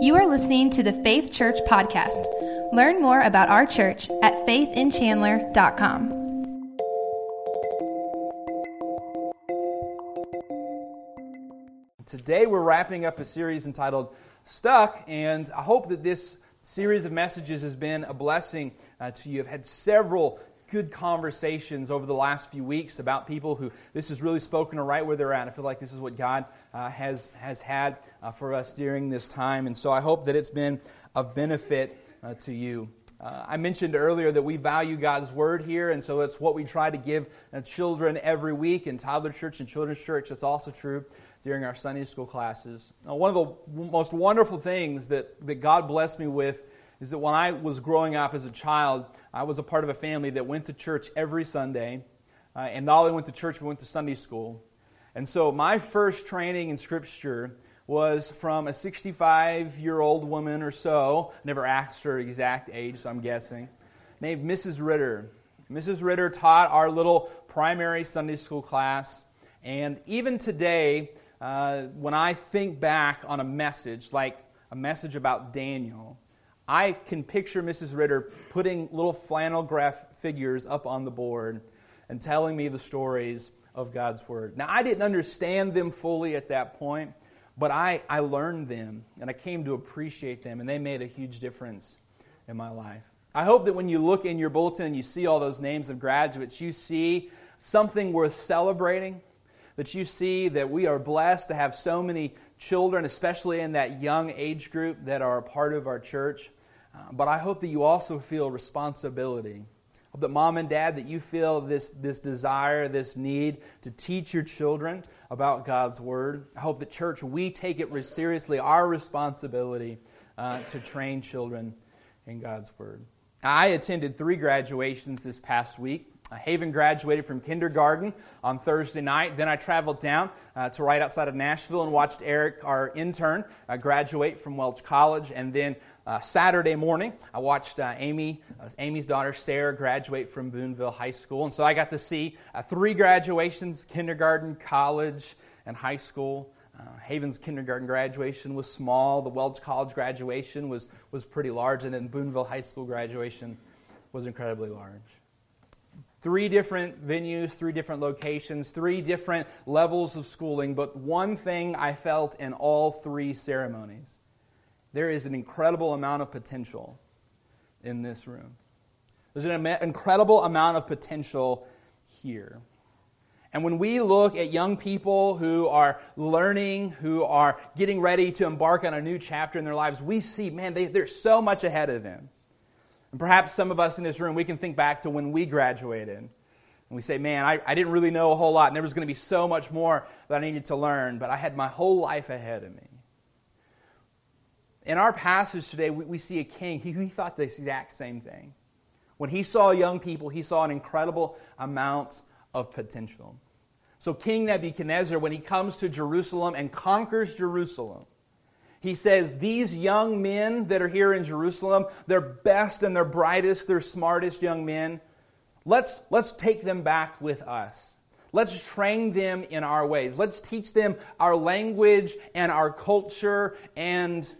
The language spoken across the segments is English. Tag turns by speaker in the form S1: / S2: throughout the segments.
S1: You are listening to the Faith Church Podcast. Learn more about our church at faithinchandler.com.
S2: Today we're wrapping up a series entitled Stuck, and I hope that this series of messages has been a blessing uh, to you. I've had several good conversations over the last few weeks about people who this has really spoken to right where they're at. I feel like this is what God uh, has, has had uh, for us during this time. And so I hope that it's been of benefit uh, to you. Uh, I mentioned earlier that we value God's Word here, and so it's what we try to give uh, children every week in toddler church and children's church. It's also true during our Sunday school classes. One of the most wonderful things that, that God blessed me with is that when I was growing up as a child, I was a part of a family that went to church every Sunday. Uh, and not only went to church, we went to Sunday school. And so my first training in Scripture was from a 65 year old woman or so, never asked her exact age, so I'm guessing, named Mrs. Ritter. Mrs. Ritter taught our little primary Sunday school class. And even today, uh, when I think back on a message, like a message about Daniel, I can picture Mrs. Ritter putting little flannel graph figures up on the board and telling me the stories of God's Word. Now, I didn't understand them fully at that point, but I, I learned them and I came to appreciate them, and they made a huge difference in my life. I hope that when you look in your bulletin and you see all those names of graduates, you see something worth celebrating, that you see that we are blessed to have so many children, especially in that young age group, that are a part of our church. Uh, but I hope that you also feel responsibility. I hope that mom and dad, that you feel this, this desire, this need to teach your children about God's Word. I hope that, church, we take it seriously, our responsibility uh, to train children in God's Word. I attended three graduations this past week. Uh, Haven graduated from kindergarten on Thursday night. Then I traveled down uh, to right outside of Nashville and watched Eric, our intern, uh, graduate from Welch College. And then uh, Saturday morning, I watched uh, Amy, uh, Amy's daughter Sarah, graduate from Boonville High School. And so I got to see three graduations kindergarten, college, and high school. Haven's kindergarten graduation was small. The Welch College graduation was, was pretty large. And then Boonville High School graduation was incredibly large. Three different venues, three different locations, three different levels of schooling, but one thing I felt in all three ceremonies there is an incredible amount of potential in this room. There's an incredible amount of potential here. And when we look at young people who are learning, who are getting ready to embark on a new chapter in their lives, we see, man, they, they're so much ahead of them. And perhaps some of us in this room, we can think back to when we graduated. And we say, man, I, I didn't really know a whole lot, and there was going to be so much more that I needed to learn, but I had my whole life ahead of me. In our passage today, we, we see a king. He, he thought the exact same thing. When he saw young people, he saw an incredible amount of potential. So, King Nebuchadnezzar, when he comes to Jerusalem and conquers Jerusalem, he says, These young men that are here in Jerusalem, they're best and they're brightest, they're smartest young men. Let's, let's take them back with us. Let's train them in our ways. Let's teach them our language and our culture, and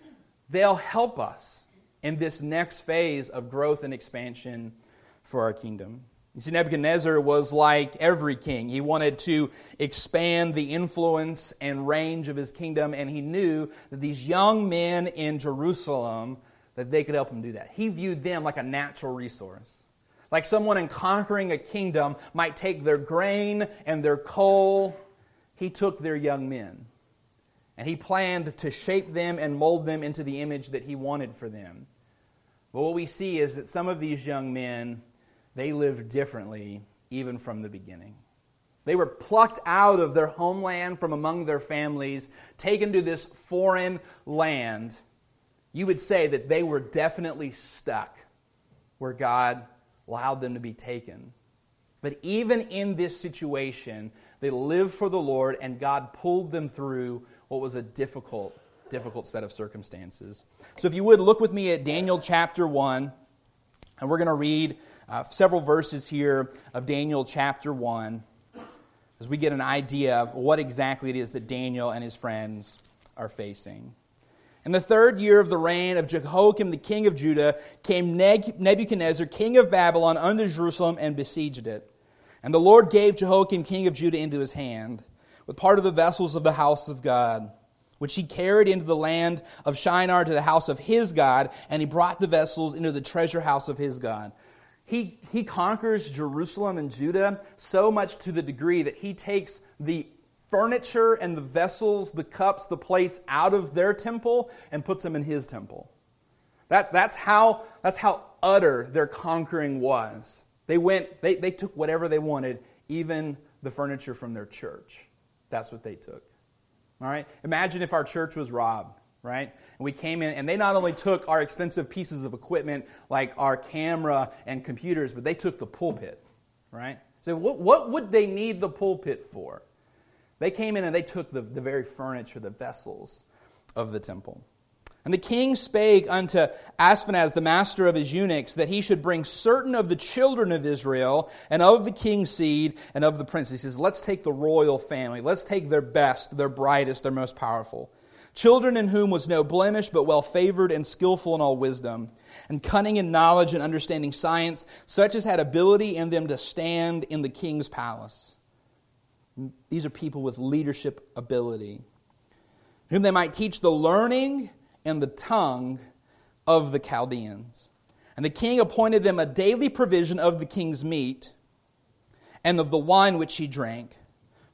S2: they'll help us in this next phase of growth and expansion for our kingdom. You see, Nebuchadnezzar was like every king. He wanted to expand the influence and range of his kingdom, and he knew that these young men in Jerusalem, that they could help him do that. He viewed them like a natural resource. Like someone in conquering a kingdom might take their grain and their coal, he took their young men. And he planned to shape them and mold them into the image that he wanted for them. But what we see is that some of these young men they lived differently even from the beginning. They were plucked out of their homeland from among their families, taken to this foreign land. You would say that they were definitely stuck where God allowed them to be taken. But even in this situation, they lived for the Lord and God pulled them through what was a difficult, difficult set of circumstances. So if you would look with me at Daniel chapter 1, and we're going to read uh, several verses here of Daniel chapter 1 as we get an idea of what exactly it is that Daniel and his friends are facing. In the third year of the reign of Jehoiakim the king of Judah came Nebuchadnezzar king of Babylon unto Jerusalem and besieged it. And the Lord gave Jehoiakim king of Judah into his hand, with part of the vessels of the house of God, which he carried into the land of Shinar to the house of his God, and he brought the vessels into the treasure house of his God. He, he conquers Jerusalem and Judah so much to the degree that he takes the furniture and the vessels, the cups, the plates out of their temple and puts them in his temple. That, that's, how, that's how utter their conquering was. They went, they, they took whatever they wanted, even the furniture from their church. That's what they took. All right? Imagine if our church was robbed, right? And we came in and they not only took our expensive pieces of equipment like our camera and computers, but they took the pulpit, right? So what, what would they need the pulpit for? They came in and they took the, the very furniture, the vessels of the temple. And the king spake unto Ashpenaz, the master of his eunuchs, that he should bring certain of the children of Israel, and of the king's seed, and of the princes. He says, Let's take the royal family. Let's take their best, their brightest, their most powerful. Children in whom was no blemish, but well favored and skillful in all wisdom, and cunning in knowledge and understanding science, such as had ability in them to stand in the king's palace. These are people with leadership ability, whom they might teach the learning and the tongue of the Chaldeans. And the king appointed them a daily provision of the king's meat and of the wine which he drank,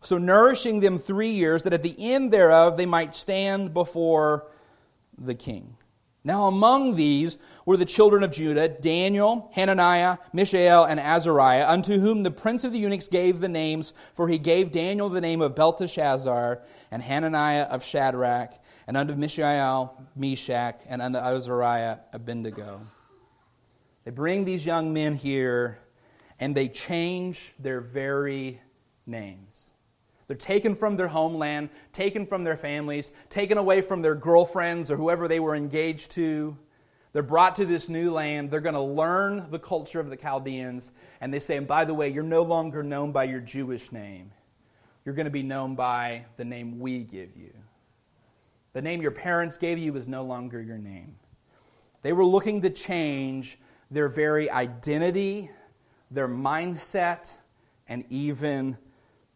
S2: so nourishing them three years, that at the end thereof they might stand before the king. Now, among these were the children of Judah Daniel, Hananiah, Mishael, and Azariah, unto whom the prince of the eunuchs gave the names, for he gave Daniel the name of Belteshazzar, and Hananiah of Shadrach, and unto Mishael, Meshach, and unto Azariah, Abednego. They bring these young men here, and they change their very names. They're taken from their homeland, taken from their families, taken away from their girlfriends or whoever they were engaged to. They're brought to this new land. They're going to learn the culture of the Chaldeans. And they say, and by the way, you're no longer known by your Jewish name. You're going to be known by the name we give you. The name your parents gave you is no longer your name. They were looking to change their very identity, their mindset, and even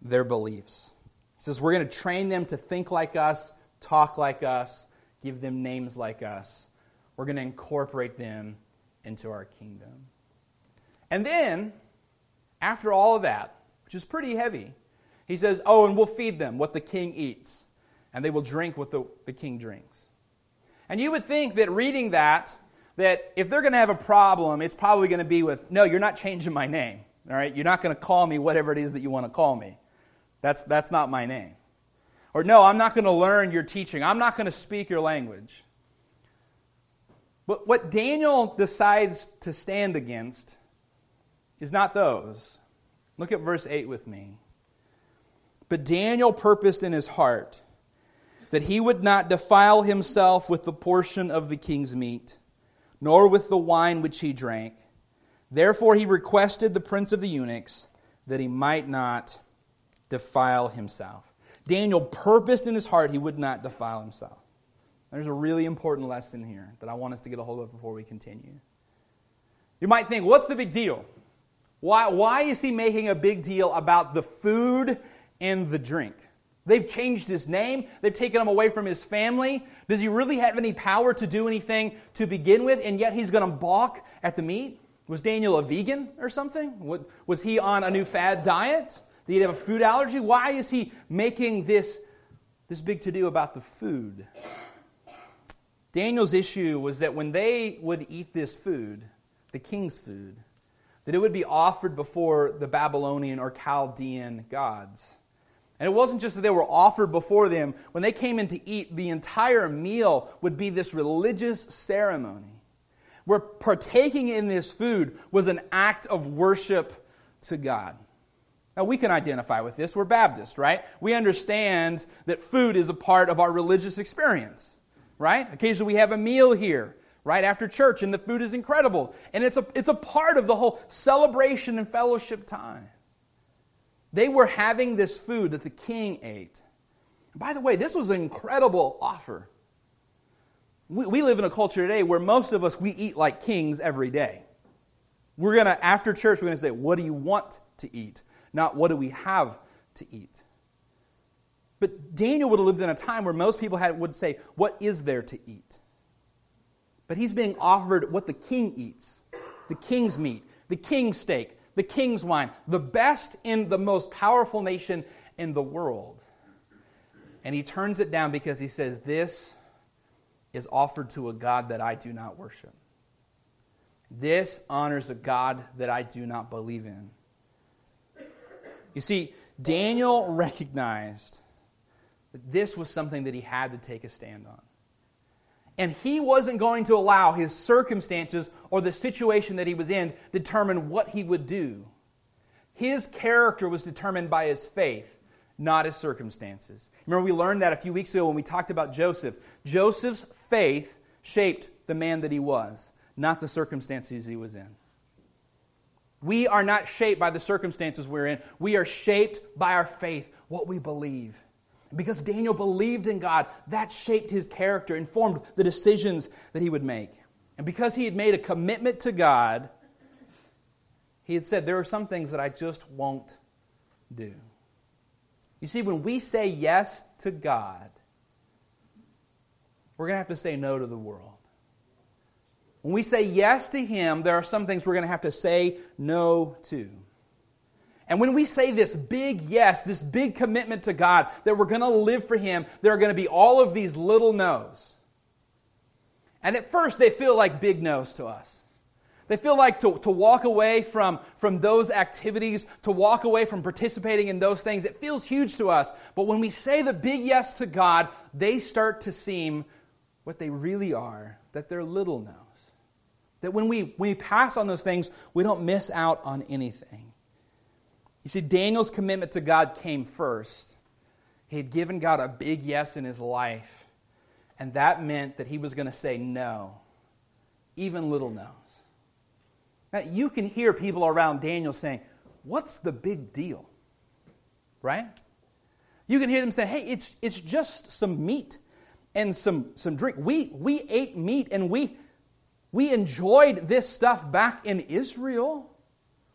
S2: their beliefs. He says, We're going to train them to think like us, talk like us, give them names like us. We're going to incorporate them into our kingdom. And then, after all of that, which is pretty heavy, he says, Oh, and we'll feed them what the king eats, and they will drink what the, the king drinks. And you would think that reading that, that if they're going to have a problem, it's probably going to be with, No, you're not changing my name. All right? You're not going to call me whatever it is that you want to call me. That's, that's not my name. Or, no, I'm not going to learn your teaching. I'm not going to speak your language. But what Daniel decides to stand against is not those. Look at verse 8 with me. But Daniel purposed in his heart that he would not defile himself with the portion of the king's meat, nor with the wine which he drank. Therefore he requested the prince of the eunuchs that he might not defile himself. Daniel purposed in his heart he would not defile himself. There's a really important lesson here that I want us to get a hold of before we continue. You might think, what's the big deal? Why, why is he making a big deal about the food and the drink? They've changed his name. They've taken him away from his family. Does he really have any power to do anything to begin with? And yet he's going to balk at the meat? Was Daniel a vegan or something? Was he on a new fad diet? Did he have a food allergy? Why is he making this, this big to do about the food? Daniel's issue was that when they would eat this food, the king's food, that it would be offered before the Babylonian or Chaldean gods. And it wasn't just that they were offered before them. When they came in to eat, the entire meal would be this religious ceremony where partaking in this food was an act of worship to God. Now, we can identify with this. We're Baptist, right? We understand that food is a part of our religious experience, right? Occasionally we have a meal here right after church, and the food is incredible. And it's a, it's a part of the whole celebration and fellowship time. They were having this food that the king ate. by the way, this was an incredible offer. We, we live in a culture today where most of us, we eat like kings every day. We're going to, after church, we're going to say, What do you want to eat? Not what do we have to eat. But Daniel would have lived in a time where most people had, would say, What is there to eat? But he's being offered what the king eats the king's meat, the king's steak, the king's wine, the best in the most powerful nation in the world. And he turns it down because he says, This is offered to a God that I do not worship. This honors a God that I do not believe in. You see, Daniel recognized that this was something that he had to take a stand on. And he wasn't going to allow his circumstances or the situation that he was in determine what he would do. His character was determined by his faith, not his circumstances. Remember, we learned that a few weeks ago when we talked about Joseph. Joseph's faith shaped the man that he was, not the circumstances he was in. We are not shaped by the circumstances we're in. We are shaped by our faith, what we believe. Because Daniel believed in God, that shaped his character, informed the decisions that he would make. And because he had made a commitment to God, he had said, There are some things that I just won't do. You see, when we say yes to God, we're going to have to say no to the world. When we say yes to Him, there are some things we're going to have to say no to. And when we say this big yes, this big commitment to God, that we're going to live for Him, there are going to be all of these little no's. And at first, they feel like big no's to us. They feel like to, to walk away from, from those activities, to walk away from participating in those things, it feels huge to us. But when we say the big yes to God, they start to seem what they really are, that they're little no's. That when we, when we pass on those things, we don't miss out on anything. You see, Daniel's commitment to God came first. He had given God a big yes in his life, and that meant that he was going to say no, even little no's. Now, you can hear people around Daniel saying, What's the big deal? Right? You can hear them say, Hey, it's, it's just some meat and some, some drink. We, we ate meat and we, we enjoyed this stuff back in Israel.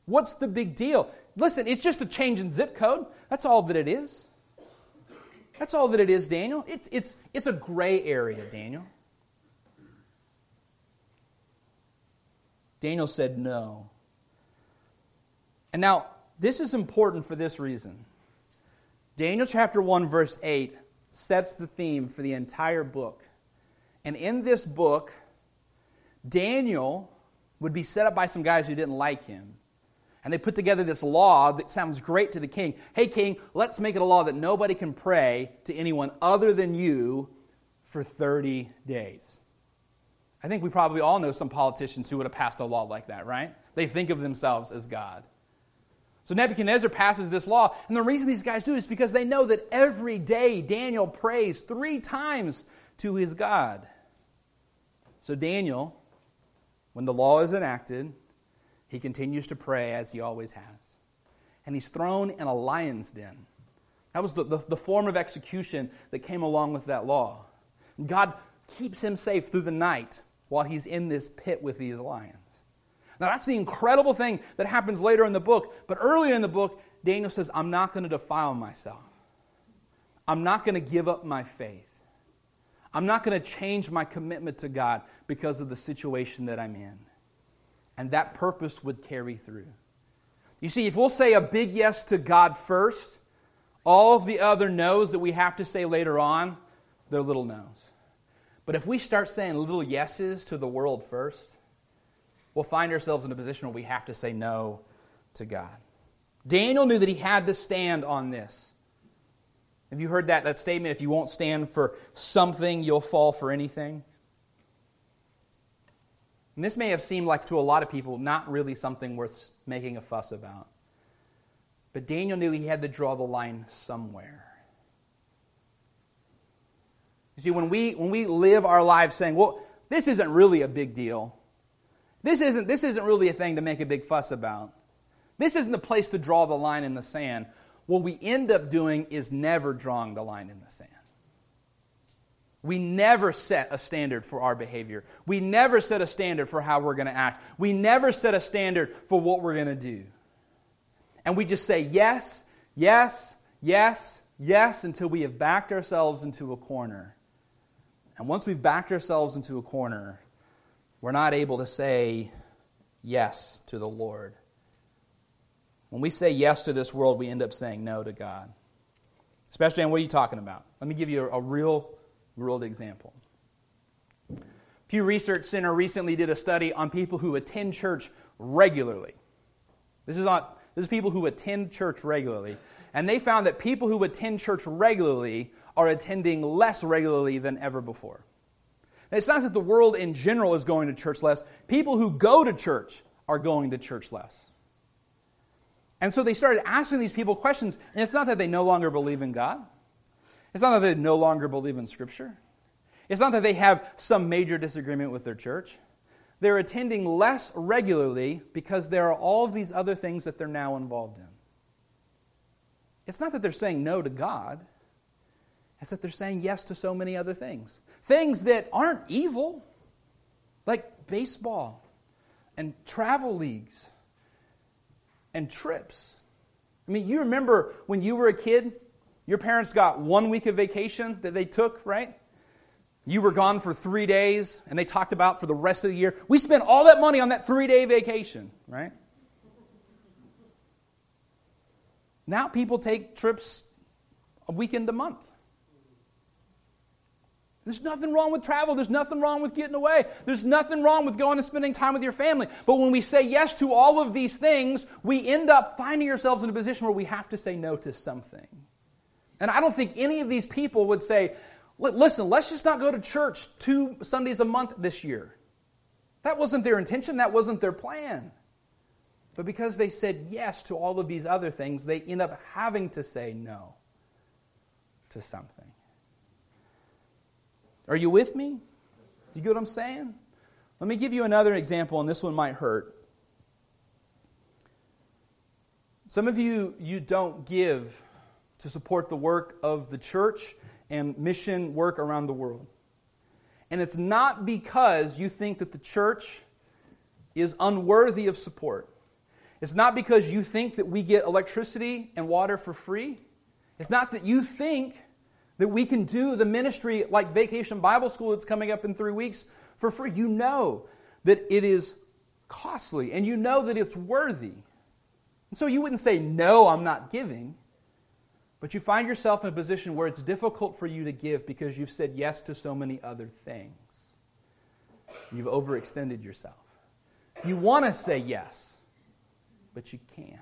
S2: What's the big deal? Listen, it's just a change in zip code. That's all that it is. That's all that it is, Daniel. It's, it's, it's a gray area, Daniel. Daniel said no. And now, this is important for this reason. Daniel chapter 1, verse 8 sets the theme for the entire book. And in this book, Daniel would be set up by some guys who didn't like him. And they put together this law that sounds great to the king. Hey, king, let's make it a law that nobody can pray to anyone other than you for 30 days. I think we probably all know some politicians who would have passed a law like that, right? They think of themselves as God. So Nebuchadnezzar passes this law, and the reason these guys do it is because they know that every day Daniel prays three times to his God. So Daniel when the law is enacted, he continues to pray as he always has. And he's thrown in a lion's den. That was the, the, the form of execution that came along with that law. God keeps him safe through the night while he's in this pit with these lions. Now, that's the incredible thing that happens later in the book. But earlier in the book, Daniel says, I'm not going to defile myself. I'm not going to give up my faith. I'm not going to change my commitment to God because of the situation that I'm in. And that purpose would carry through. You see, if we'll say a big yes to God first, all of the other no's that we have to say later on, they're little no's. But if we start saying little yeses to the world first, we'll find ourselves in a position where we have to say no to God. Daniel knew that he had to stand on this. Have you heard that, that statement? If you won't stand for something, you'll fall for anything. And this may have seemed like to a lot of people not really something worth making a fuss about. But Daniel knew he had to draw the line somewhere. You see, when we, when we live our lives saying, well, this isn't really a big deal, this isn't, this isn't really a thing to make a big fuss about, this isn't the place to draw the line in the sand, what we end up doing is never drawing the line in the sand. We never set a standard for our behavior. We never set a standard for how we're going to act. We never set a standard for what we're going to do. And we just say yes, yes, yes, yes until we have backed ourselves into a corner. And once we've backed ourselves into a corner, we're not able to say yes to the Lord. When we say yes to this world, we end up saying no to God. Especially, and what are you talking about? Let me give you a, a real world example. Pew Research Center recently did a study on people who attend church regularly. This is, on, this is people who attend church regularly. And they found that people who attend church regularly are attending less regularly than ever before. Now, it's not that the world in general is going to church less, people who go to church are going to church less. And so they started asking these people questions, and it's not that they no longer believe in God. It's not that they no longer believe in Scripture. It's not that they have some major disagreement with their church. They're attending less regularly because there are all of these other things that they're now involved in. It's not that they're saying no to God, it's that they're saying yes to so many other things. Things that aren't evil, like baseball and travel leagues and trips. I mean, you remember when you were a kid, your parents got one week of vacation that they took, right? You were gone for three days, and they talked about for the rest of the year. We spent all that money on that three day vacation, right? Now people take trips a weekend a month. There's nothing wrong with travel. There's nothing wrong with getting away. There's nothing wrong with going and spending time with your family. But when we say yes to all of these things, we end up finding ourselves in a position where we have to say no to something. And I don't think any of these people would say, listen, let's just not go to church two Sundays a month this year. That wasn't their intention, that wasn't their plan. But because they said yes to all of these other things, they end up having to say no to something. Are you with me? Do you get what I'm saying? Let me give you another example, and this one might hurt. Some of you, you don't give to support the work of the church and mission work around the world. And it's not because you think that the church is unworthy of support. It's not because you think that we get electricity and water for free. It's not that you think that we can do the ministry like Vacation Bible School that's coming up in three weeks for free. You know that it is costly and you know that it's worthy. And so you wouldn't say, No, I'm not giving. But you find yourself in a position where it's difficult for you to give because you've said yes to so many other things. You've overextended yourself. You want to say yes, but you can't.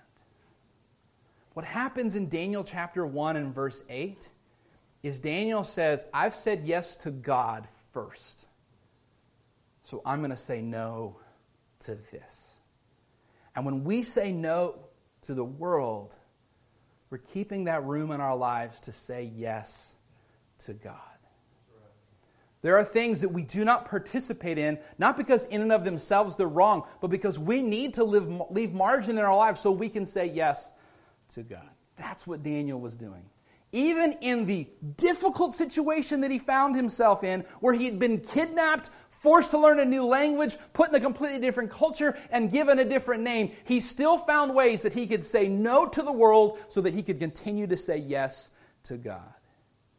S2: What happens in Daniel chapter 1 and verse 8 is Daniel says, I've said yes to God first. So I'm going to say no to this. And when we say no to the world, we're keeping that room in our lives to say yes to God. There are things that we do not participate in, not because in and of themselves they're wrong, but because we need to live, leave margin in our lives so we can say yes to God. That's what Daniel was doing. Even in the difficult situation that he found himself in, where he had been kidnapped forced to learn a new language, put in a completely different culture, and given a different name, he still found ways that he could say no to the world so that he could continue to say yes to God.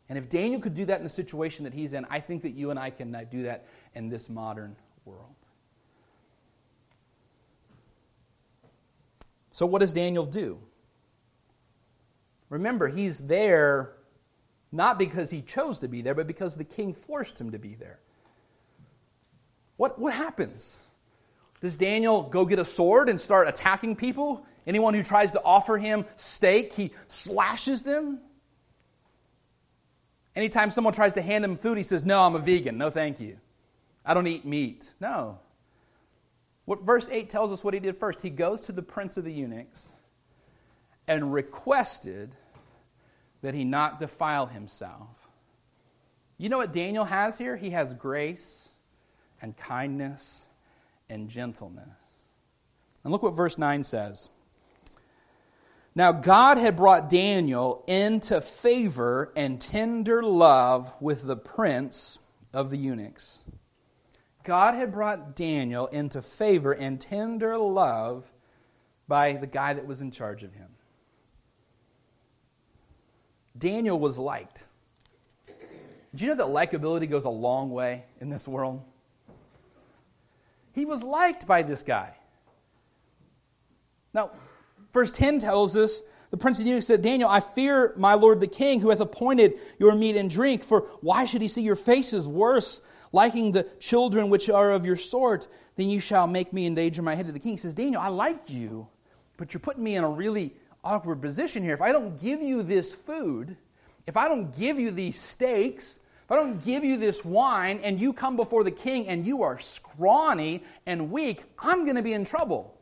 S2: And if Daniel could do that in the situation that he's in, I think that you and I can uh, do that in this modern world. So, what does Daniel do? Remember, he's there not because he chose to be there, but because the king forced him to be there. What, what happens? Does Daniel go get a sword and start attacking people? Anyone who tries to offer him steak, he slashes them? Anytime someone tries to hand him food, he says, No, I'm a vegan. No, thank you. I don't eat meat. No. What verse 8 tells us what he did first. He goes to the prince of the eunuchs and requested that he not defile himself. You know what Daniel has here? He has grace and kindness and gentleness. And look what verse 9 says. Now, God had brought Daniel into favor and tender love with the prince of the eunuchs. God had brought Daniel into favor and tender love by the guy that was in charge of him. Daniel was liked. Do you know that likability goes a long way in this world? He was liked by this guy. Now, verse 10 tells us the prince of eunuchs said, Daniel, I fear my lord the king, who hath appointed your meat and drink, for why should he see your faces worse, liking the children which are of your sort? Then you shall make me endanger my head to the king. He says, Daniel, I like you, but you're putting me in a really awkward position here. If I don't give you this food, if I don't give you these steaks, if I don't give you this wine, and you come before the king and you are scrawny and weak, I'm going to be in trouble.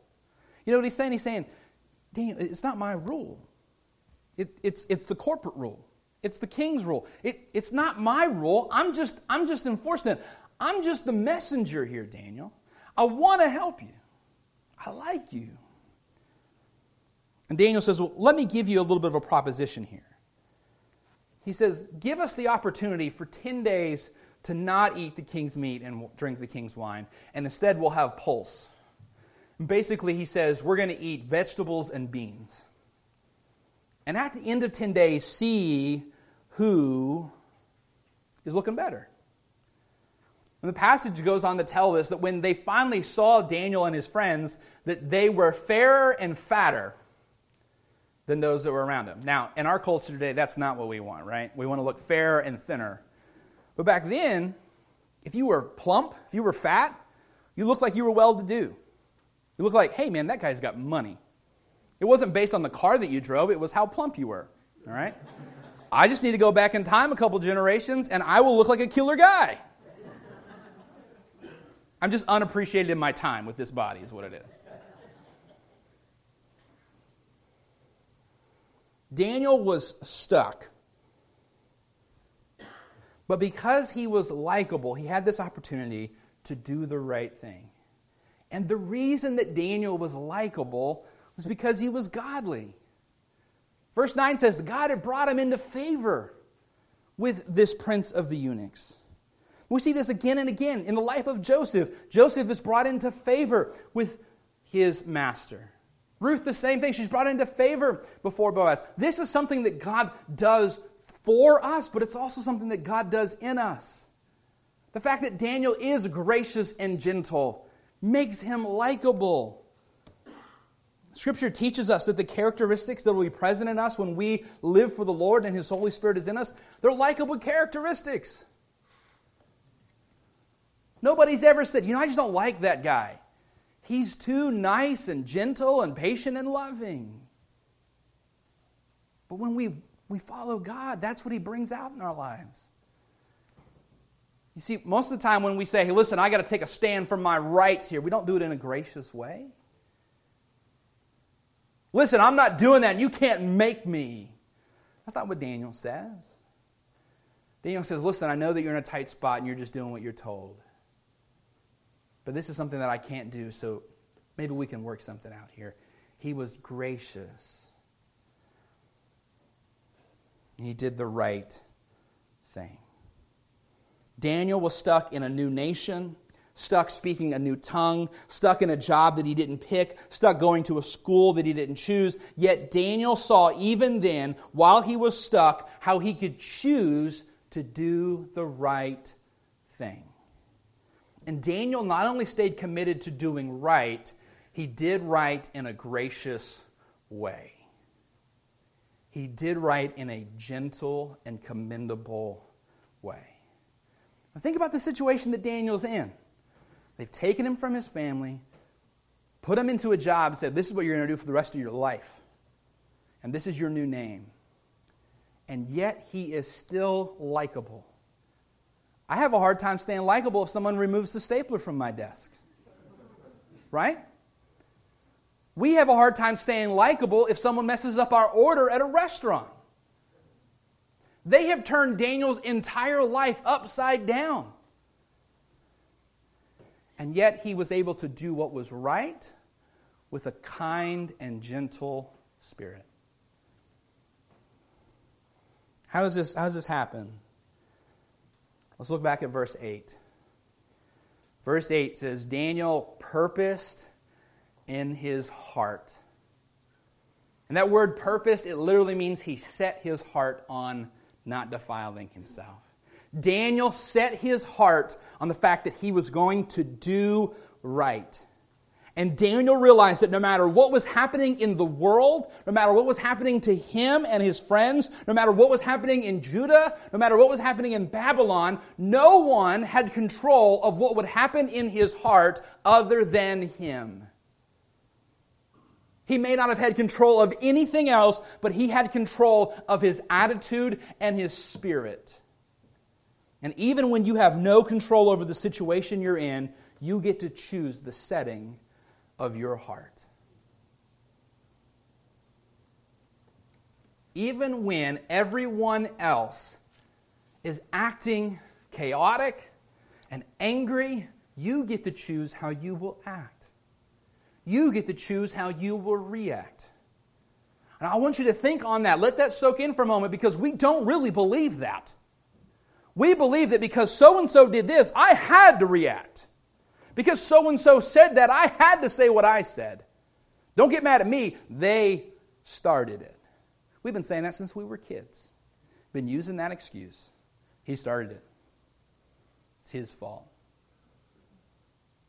S2: You know what he's saying? He's saying, Daniel, it's not my rule. It, it's, it's the corporate rule. It's the king's rule. It, it's not my rule. I'm just, I'm just enforcing it. I'm just the messenger here, Daniel. I want to help you. I like you. And Daniel says, Well, let me give you a little bit of a proposition here. He says, Give us the opportunity for 10 days to not eat the king's meat and drink the king's wine, and instead we'll have pulse. Basically, he says, We're going to eat vegetables and beans. And at the end of 10 days, see who is looking better. And the passage goes on to tell us that when they finally saw Daniel and his friends, that they were fairer and fatter than those that were around him. Now, in our culture today, that's not what we want, right? We want to look fairer and thinner. But back then, if you were plump, if you were fat, you looked like you were well to do. You looked like, hey man, that guy's got money. It wasn't based on the car that you drove, it was how plump you were. All right? I just need to go back in time a couple generations and I will look like a killer guy. I'm just unappreciated in my time with this body, is what it is. Daniel was stuck. But because he was likable, he had this opportunity to do the right thing. And the reason that Daniel was likable was because he was godly. Verse 9 says, God had brought him into favor with this prince of the eunuchs. We see this again and again in the life of Joseph. Joseph is brought into favor with his master. Ruth, the same thing. She's brought into favor before Boaz. This is something that God does for us, but it's also something that God does in us. The fact that Daniel is gracious and gentle makes him likable. Scripture teaches us that the characteristics that will be present in us when we live for the Lord and His Holy Spirit is in us, they're likable characteristics. Nobody's ever said, you know, I just don't like that guy. He's too nice and gentle and patient and loving. But when we, we follow God, that's what He brings out in our lives. You see, most of the time when we say, hey, listen, I got to take a stand for my rights here, we don't do it in a gracious way. Listen, I'm not doing that, and you can't make me. That's not what Daniel says. Daniel says, listen, I know that you're in a tight spot and you're just doing what you're told. But this is something that I can't do, so maybe we can work something out here. He was gracious. He did the right thing. Daniel was stuck in a new nation, stuck speaking a new tongue, stuck in a job that he didn't pick, stuck going to a school that he didn't choose. Yet Daniel saw, even then, while he was stuck, how he could choose to do the right thing. And Daniel not only stayed committed to doing right, he did right in a gracious way. He did right in a gentle and commendable way. Now think about the situation that Daniel's in. They've taken him from his family, put him into a job, said, This is what you're going to do for the rest of your life. And this is your new name. And yet he is still likable. I have a hard time staying likable if someone removes the stapler from my desk. Right? We have a hard time staying likable if someone messes up our order at a restaurant. They have turned Daniel's entire life upside down. And yet he was able to do what was right with a kind and gentle spirit. How does this, how does this happen? Let's look back at verse 8. Verse 8 says, Daniel purposed in his heart. And that word purpose, it literally means he set his heart on not defiling himself. Daniel set his heart on the fact that he was going to do right. And Daniel realized that no matter what was happening in the world, no matter what was happening to him and his friends, no matter what was happening in Judah, no matter what was happening in Babylon, no one had control of what would happen in his heart other than him. He may not have had control of anything else, but he had control of his attitude and his spirit. And even when you have no control over the situation you're in, you get to choose the setting of your heart. Even when everyone else is acting chaotic and angry, you get to choose how you will act. You get to choose how you will react. And I want you to think on that. Let that soak in for a moment because we don't really believe that. We believe that because so and so did this, I had to react. Because so and so said that, I had to say what I said. Don't get mad at me. They started it. We've been saying that since we were kids. Been using that excuse. He started it. It's his fault.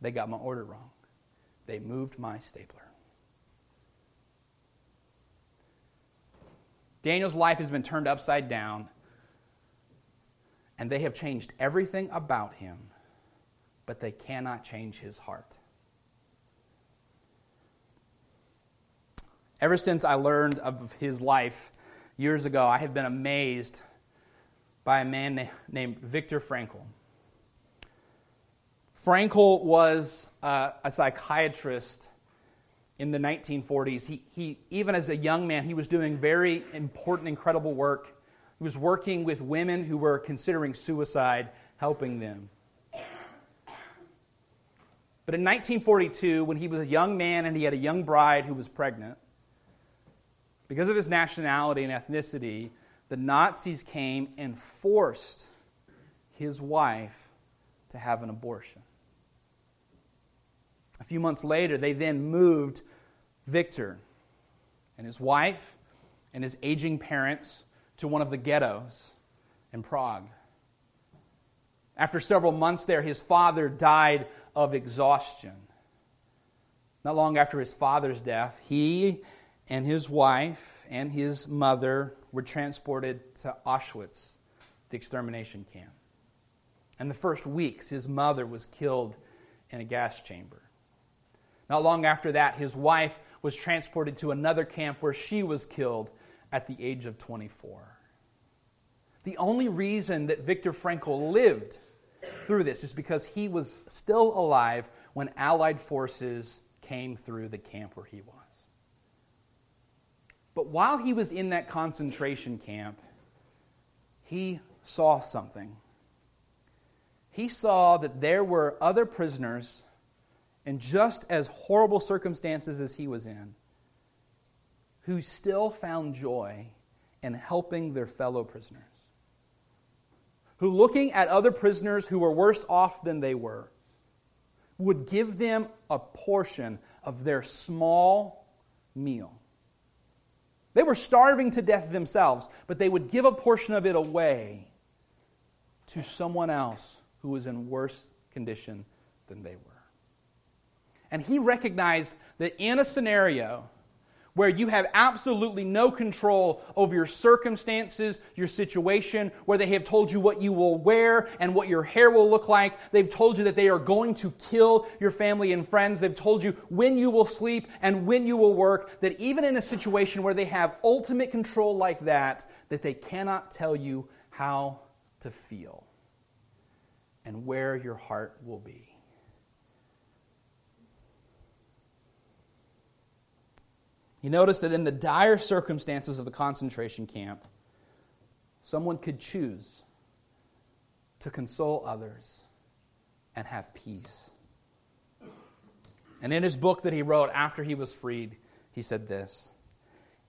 S2: They got my order wrong. They moved my stapler. Daniel's life has been turned upside down, and they have changed everything about him but they cannot change his heart. Ever since I learned of his life years ago, I have been amazed by a man named Viktor Frankl. Frankl was uh, a psychiatrist in the 1940s. He, he, even as a young man, he was doing very important, incredible work. He was working with women who were considering suicide, helping them. But in 1942, when he was a young man and he had a young bride who was pregnant, because of his nationality and ethnicity, the Nazis came and forced his wife to have an abortion. A few months later, they then moved Viktor and his wife and his aging parents to one of the ghettos in Prague. After several months there, his father died of exhaustion. Not long after his father's death, he and his wife and his mother were transported to Auschwitz, the extermination camp. In the first weeks, his mother was killed in a gas chamber. Not long after that, his wife was transported to another camp where she was killed at the age of 24. The only reason that Viktor Frankl lived through this is because he was still alive when Allied forces came through the camp where he was. But while he was in that concentration camp, he saw something. He saw that there were other prisoners in just as horrible circumstances as he was in who still found joy in helping their fellow prisoners who, looking at other prisoners who were worse off than they were, would give them a portion of their small meal. They were starving to death themselves, but they would give a portion of it away to someone else who was in worse condition than they were. And he recognized that in a scenario where you have absolutely no control over your circumstances, your situation, where they have told you what you will wear and what your hair will look like. They've told you that they are going to kill your family and friends. They've told you when you will sleep and when you will work. That even in a situation where they have ultimate control like that, that they cannot tell you how to feel and where your heart will be. He noticed that in the dire circumstances of the concentration camp, someone could choose to console others and have peace. And in his book that he wrote after he was freed, he said this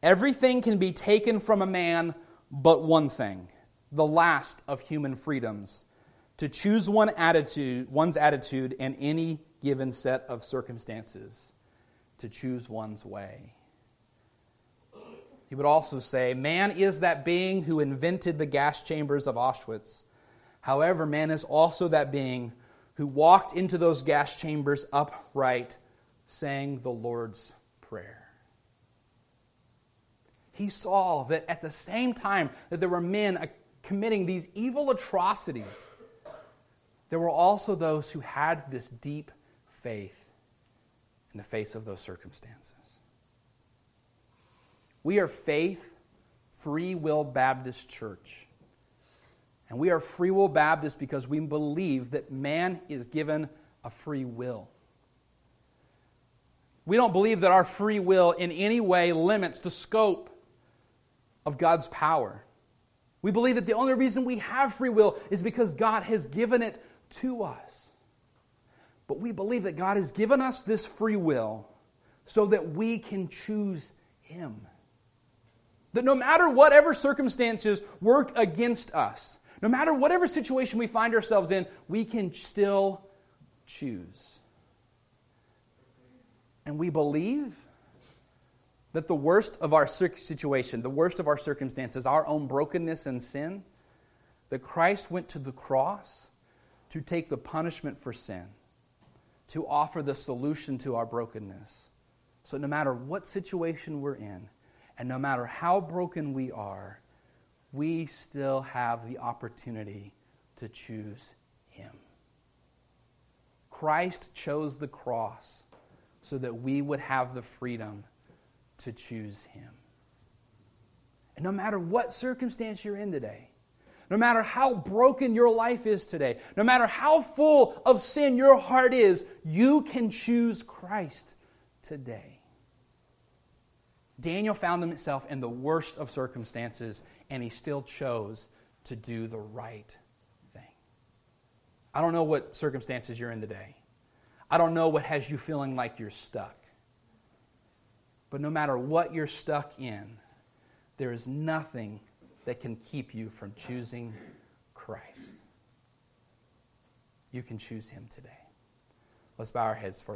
S2: Everything can be taken from a man but one thing, the last of human freedoms, to choose one attitude, one's attitude in any given set of circumstances, to choose one's way. He would also say, Man is that being who invented the gas chambers of Auschwitz. However, man is also that being who walked into those gas chambers upright, saying the Lord's Prayer. He saw that at the same time that there were men uh, committing these evil atrocities, there were also those who had this deep faith in the face of those circumstances. We are Faith Free Will Baptist Church. And we are Free Will Baptist because we believe that man is given a free will. We don't believe that our free will in any way limits the scope of God's power. We believe that the only reason we have free will is because God has given it to us. But we believe that God has given us this free will so that we can choose Him. That no matter whatever circumstances work against us, no matter whatever situation we find ourselves in, we can still choose. And we believe that the worst of our situation, the worst of our circumstances, our own brokenness and sin, that Christ went to the cross to take the punishment for sin, to offer the solution to our brokenness. So, no matter what situation we're in, and no matter how broken we are, we still have the opportunity to choose Him. Christ chose the cross so that we would have the freedom to choose Him. And no matter what circumstance you're in today, no matter how broken your life is today, no matter how full of sin your heart is, you can choose Christ today. Daniel found himself in the worst of circumstances, and he still chose to do the right thing. I don't know what circumstances you're in today. I don't know what has you feeling like you're stuck. But no matter what you're stuck in, there is nothing that can keep you from choosing Christ. You can choose Him today. Let's bow our heads for